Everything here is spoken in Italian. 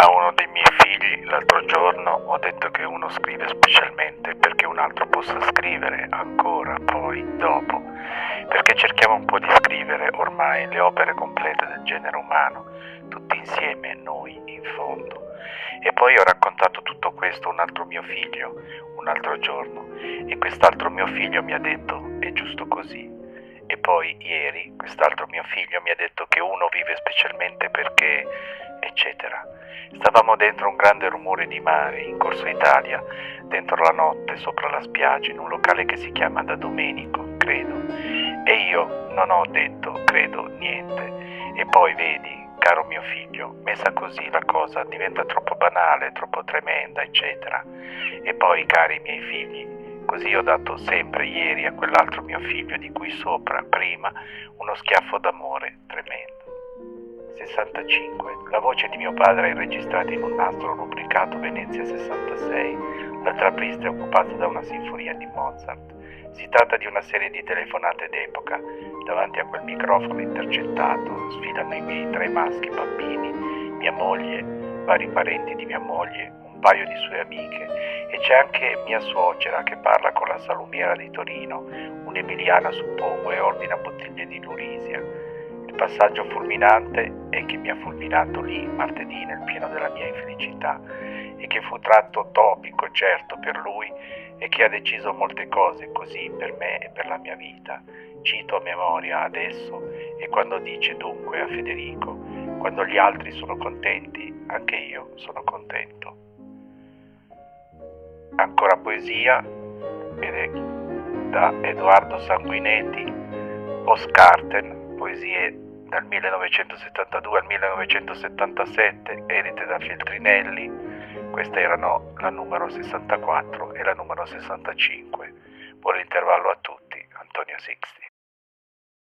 A uno dei miei figli l'altro giorno ho detto che uno scrive specialmente perché un altro possa scrivere ancora, poi, dopo, perché cerchiamo un po' di scrivere ormai le opere complete del genere umano, tutti insieme, noi in fondo. E poi ho raccontato tutto questo a un altro mio figlio un altro giorno e quest'altro mio figlio mi ha detto è giusto così. E poi ieri quest'altro mio figlio mi ha detto che uno vive specialmente perché, eccetera. Stavamo dentro un grande rumore di mare in Corso Italia, dentro la notte, sopra la spiaggia, in un locale che si chiama Da Domenico, credo. E io non ho detto, credo, niente. E poi vedi, caro mio figlio, messa così la cosa diventa troppo banale, troppo tremenda, eccetera. E poi, cari miei figli, così ho dato sempre ieri a quell'altro mio figlio di cui sopra, prima, uno schiaffo d'amore. 65. La voce di mio padre è registrata in un nastro rubricato Venezia 66. La trapista è occupata da una sinfonia di Mozart. Si tratta di una serie di telefonate d'epoca. Davanti a quel microfono intercettato sfilano i miei tre maschi bambini, mia moglie, vari parenti di mia moglie, un paio di sue amiche e c'è anche mia suocera che parla con la salumiera di Torino, un'emiliana suppongo, e ordina bottiglie di Lurisia passaggio fulminante è che mi ha fulminato lì martedì nel pieno della mia infelicità e che fu tratto topico certo per lui e che ha deciso molte cose così per me e per la mia vita. Cito a memoria adesso e quando dice dunque a Federico, quando gli altri sono contenti, anche io sono contento. Ancora poesia ed è da Edoardo Sanguinetti, Postcarten, poesie dal 1972 al 1977, edite da Feltrinelli, queste erano la numero 64 e la numero 65. Buon intervallo a tutti, Antonio Sixti.